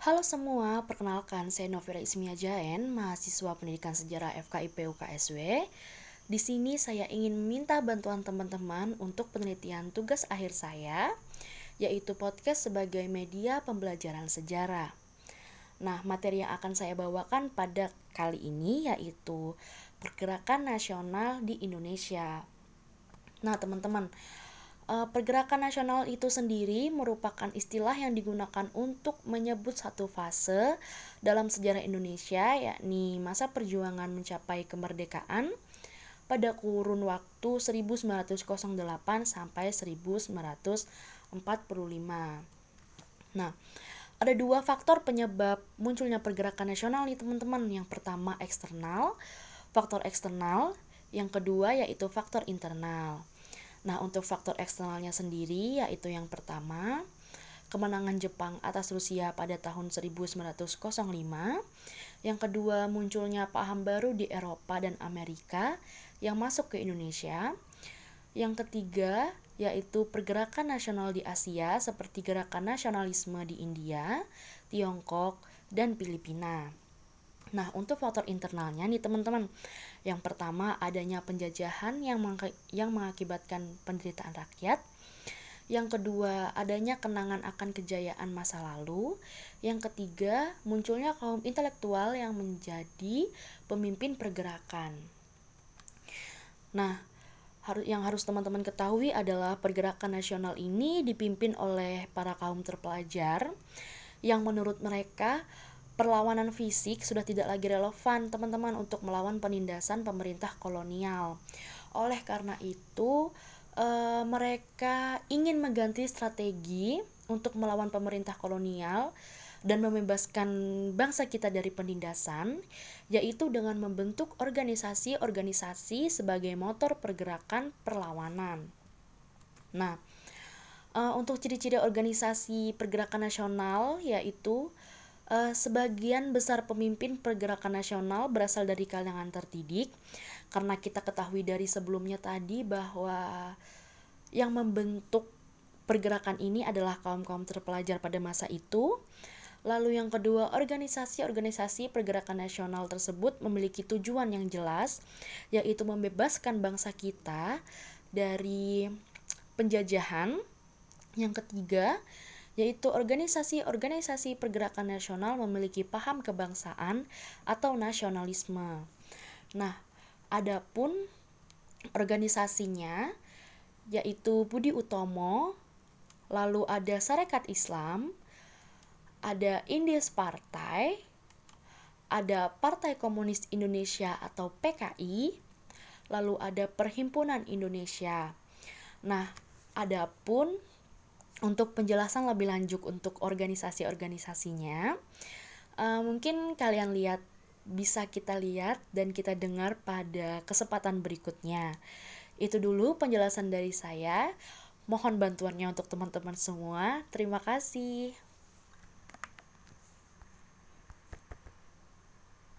Halo semua, perkenalkan saya Novira Ismia Jaen, mahasiswa Pendidikan Sejarah FKIP UKSW. Di sini saya ingin meminta bantuan teman-teman untuk penelitian tugas akhir saya, yaitu podcast sebagai media pembelajaran sejarah. Nah, materi yang akan saya bawakan pada kali ini yaitu pergerakan nasional di Indonesia. Nah, teman-teman, pergerakan nasional itu sendiri merupakan istilah yang digunakan untuk menyebut satu fase dalam sejarah Indonesia, yakni masa perjuangan mencapai kemerdekaan pada kurun waktu 1908 sampai 1945. Nah, ada dua faktor penyebab munculnya pergerakan nasional nih teman-teman. Yang pertama eksternal, faktor eksternal, yang kedua yaitu faktor internal. Nah, untuk faktor eksternalnya sendiri yaitu yang pertama, kemenangan Jepang atas Rusia pada tahun 1905. Yang kedua, munculnya paham baru di Eropa dan Amerika yang masuk ke Indonesia. Yang ketiga, yaitu pergerakan nasional di Asia seperti gerakan nasionalisme di India, Tiongkok, dan Filipina. Nah, untuk faktor internalnya nih teman-teman. Yang pertama adanya penjajahan yang yang mengakibatkan penderitaan rakyat. Yang kedua, adanya kenangan akan kejayaan masa lalu. Yang ketiga, munculnya kaum intelektual yang menjadi pemimpin pergerakan. Nah, yang harus teman-teman ketahui adalah pergerakan nasional ini dipimpin oleh para kaum terpelajar yang menurut mereka perlawanan fisik sudah tidak lagi relevan teman-teman untuk melawan penindasan pemerintah kolonial. Oleh karena itu, e, mereka ingin mengganti strategi untuk melawan pemerintah kolonial dan membebaskan bangsa kita dari penindasan, yaitu dengan membentuk organisasi-organisasi sebagai motor pergerakan perlawanan. Nah, e, untuk ciri-ciri organisasi pergerakan nasional yaitu uh, sebagian besar pemimpin pergerakan nasional berasal dari kalangan terdidik karena kita ketahui dari sebelumnya tadi bahwa yang membentuk pergerakan ini adalah kaum-kaum terpelajar pada masa itu. Lalu yang kedua, organisasi-organisasi pergerakan nasional tersebut memiliki tujuan yang jelas, yaitu membebaskan bangsa kita dari penjajahan. Yang ketiga, yaitu organisasi-organisasi pergerakan nasional memiliki paham kebangsaan atau nasionalisme. Nah, adapun organisasinya yaitu Budi Utomo, lalu ada Sarekat Islam, ada Indies Partai, ada Partai Komunis Indonesia atau PKI, lalu ada Perhimpunan Indonesia. Nah, adapun untuk penjelasan lebih lanjut untuk organisasi-organisasinya, uh, mungkin kalian lihat bisa kita lihat dan kita dengar pada kesempatan berikutnya. Itu dulu penjelasan dari saya. Mohon bantuannya untuk teman-teman semua. Terima kasih.